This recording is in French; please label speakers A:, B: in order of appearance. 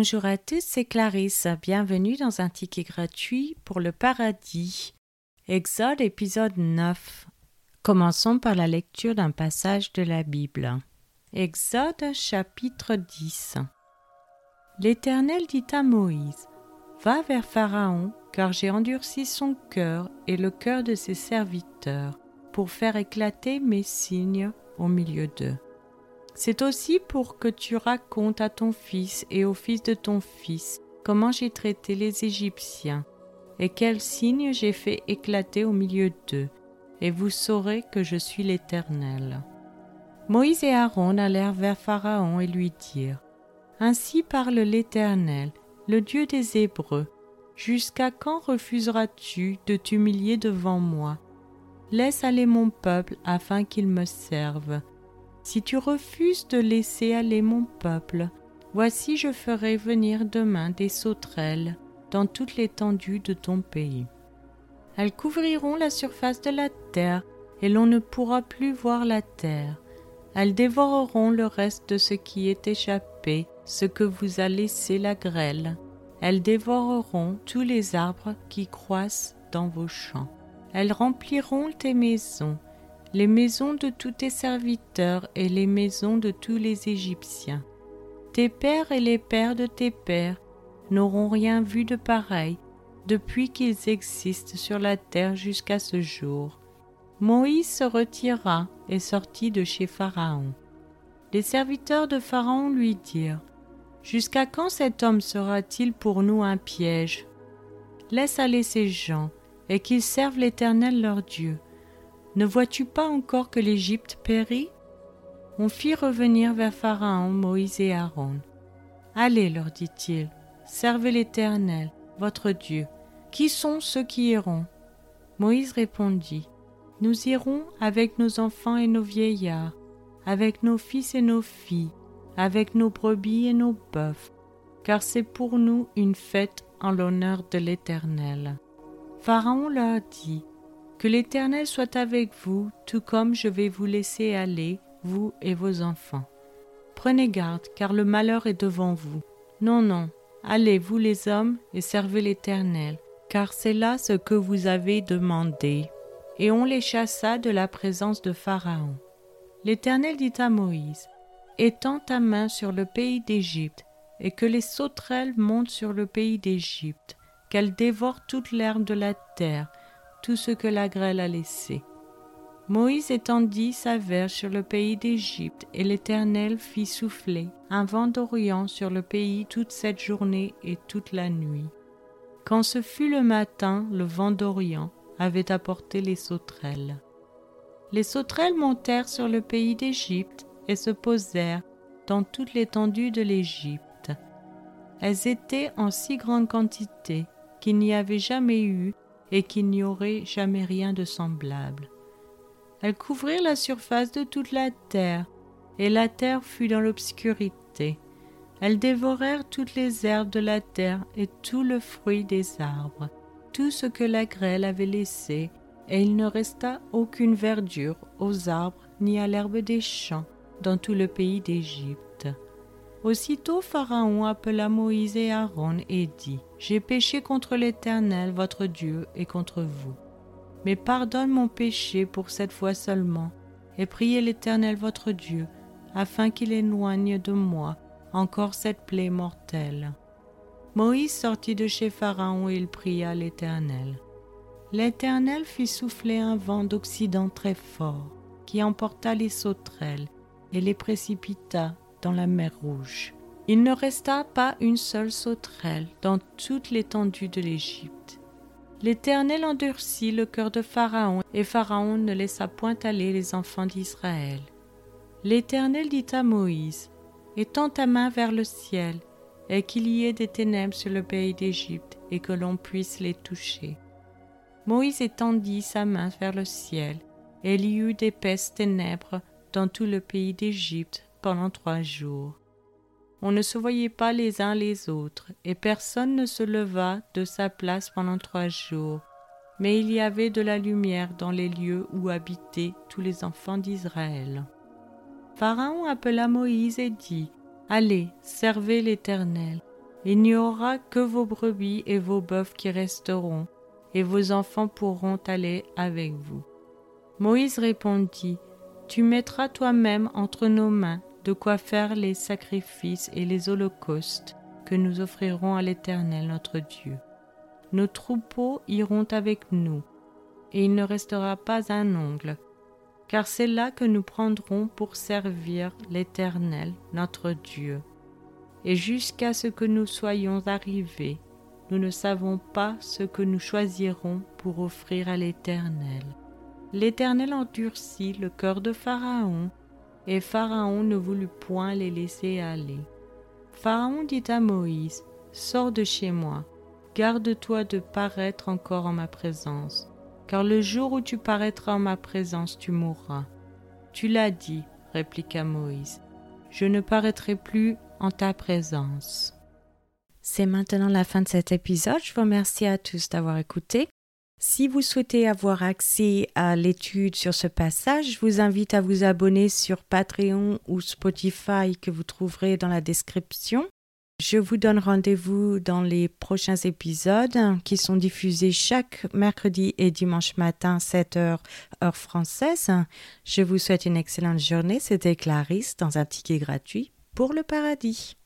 A: Bonjour à tous, c'est Clarisse. Bienvenue dans un ticket gratuit pour le paradis. Exode épisode 9. Commençons par la lecture d'un passage de la Bible. Exode chapitre 10. L'Éternel dit à Moïse Va vers Pharaon, car j'ai endurci son cœur et le cœur de ses serviteurs, pour faire éclater mes signes au milieu d'eux. C'est aussi pour que tu racontes à ton fils et au fils de ton fils comment j'ai traité les Égyptiens et quels signes j'ai fait éclater au milieu d'eux, et vous saurez que je suis l'Éternel. Moïse et Aaron allèrent vers Pharaon et lui dirent Ainsi parle l'Éternel, le Dieu des Hébreux. Jusqu'à quand refuseras-tu de t'humilier devant moi? Laisse aller mon peuple afin qu'il me serve. Si tu refuses de laisser aller mon peuple, voici je ferai venir demain des sauterelles dans toute l'étendue de ton pays. Elles couvriront la surface de la terre, et l'on ne pourra plus voir la terre. Elles dévoreront le reste de ce qui est échappé, ce que vous a laissé la grêle. Elles dévoreront tous les arbres qui croissent dans vos champs. Elles rempliront tes maisons, les maisons de tous tes serviteurs et les maisons de tous les Égyptiens. Tes pères et les pères de tes pères n'auront rien vu de pareil depuis qu'ils existent sur la terre jusqu'à ce jour. Moïse se retira et sortit de chez Pharaon. Les serviteurs de Pharaon lui dirent Jusqu'à quand cet homme sera-t-il pour nous un piège? Laisse aller ces gens et qu'ils servent l'Éternel leur Dieu ne vois-tu pas encore que l'Égypte périt? On fit revenir vers Pharaon Moïse et Aaron. Allez, leur dit-il, servez l'Éternel, votre Dieu. Qui sont ceux qui iront Moïse répondit, Nous irons avec nos enfants et nos vieillards, avec nos fils et nos filles, avec nos brebis et nos bœufs, car c'est pour nous une fête en l'honneur de l'Éternel. Pharaon leur dit, que l'Éternel soit avec vous, tout comme je vais vous laisser aller, vous et vos enfants. Prenez garde, car le malheur est devant vous. Non, non, allez, vous les hommes, et servez l'Éternel, car c'est là ce que vous avez demandé. Et on les chassa de la présence de Pharaon. L'Éternel dit à Moïse, Étends ta main sur le pays d'Égypte, et que les sauterelles montent sur le pays d'Égypte, qu'elles dévorent toute l'herbe de la terre, tout ce que la grêle a laissé. Moïse étendit sa verge sur le pays d'Égypte, et l'Éternel fit souffler un vent d'Orient sur le pays toute cette journée et toute la nuit. Quand ce fut le matin, le vent d'Orient avait apporté les sauterelles. Les sauterelles montèrent sur le pays d'Égypte et se posèrent dans toute l'étendue de l'Égypte. Elles étaient en si grande quantité qu'il n'y avait jamais eu et qu'il n'y aurait jamais rien de semblable. Elles couvrirent la surface de toute la terre, et la terre fut dans l'obscurité. Elles dévorèrent toutes les herbes de la terre et tout le fruit des arbres, tout ce que la grêle avait laissé, et il ne resta aucune verdure aux arbres ni à l'herbe des champs dans tout le pays d'Égypte. Aussitôt Pharaon appela Moïse et Aaron et dit, J'ai péché contre l'Éternel votre Dieu et contre vous. Mais pardonne mon péché pour cette fois seulement, et priez l'Éternel votre Dieu, afin qu'il éloigne de moi encore cette plaie mortelle. Moïse sortit de chez Pharaon et il pria l'Éternel. L'Éternel fit souffler un vent d'Occident très fort, qui emporta les sauterelles et les précipita dans la mer Rouge. Il ne resta pas une seule sauterelle dans toute l'étendue de l'Égypte. L'Éternel endurcit le cœur de Pharaon, et Pharaon ne laissa point aller les enfants d'Israël. L'Éternel dit à Moïse, Étends ta main vers le ciel, et qu'il y ait des ténèbres sur le pays d'Égypte, et que l'on puisse les toucher. Moïse étendit sa main vers le ciel, et il y eut d'épaisses ténèbres dans tout le pays d'Égypte pendant trois jours. On ne se voyait pas les uns les autres, et personne ne se leva de sa place pendant trois jours. Mais il y avait de la lumière dans les lieux où habitaient tous les enfants d'Israël. Pharaon appela Moïse et dit, Allez, servez l'Éternel. Il n'y aura que vos brebis et vos bœufs qui resteront, et vos enfants pourront aller avec vous. Moïse répondit, Tu mettras toi-même entre nos mains de quoi faire les sacrifices et les holocaustes que nous offrirons à l'Éternel notre Dieu. Nos troupeaux iront avec nous, et il ne restera pas un ongle, car c'est là que nous prendrons pour servir l'Éternel notre Dieu. Et jusqu'à ce que nous soyons arrivés, nous ne savons pas ce que nous choisirons pour offrir à l'Éternel. L'Éternel endurcit le cœur de Pharaon, et Pharaon ne voulut point les laisser aller. Pharaon dit à Moïse, Sors de chez moi, garde-toi de paraître encore en ma présence, car le jour où tu paraîtras en ma présence, tu mourras. Tu l'as dit, répliqua Moïse, je ne paraîtrai plus en ta présence. C'est maintenant la fin de cet épisode. Je vous remercie à tous d'avoir écouté. Si vous souhaitez avoir accès à l'étude sur ce passage, je vous invite à vous abonner sur Patreon ou Spotify que vous trouverez dans la description. Je vous donne rendez-vous dans les prochains épisodes qui sont diffusés chaque mercredi et dimanche matin 7h heure française. Je vous souhaite une excellente journée. C'était Clarisse dans un ticket gratuit pour le paradis.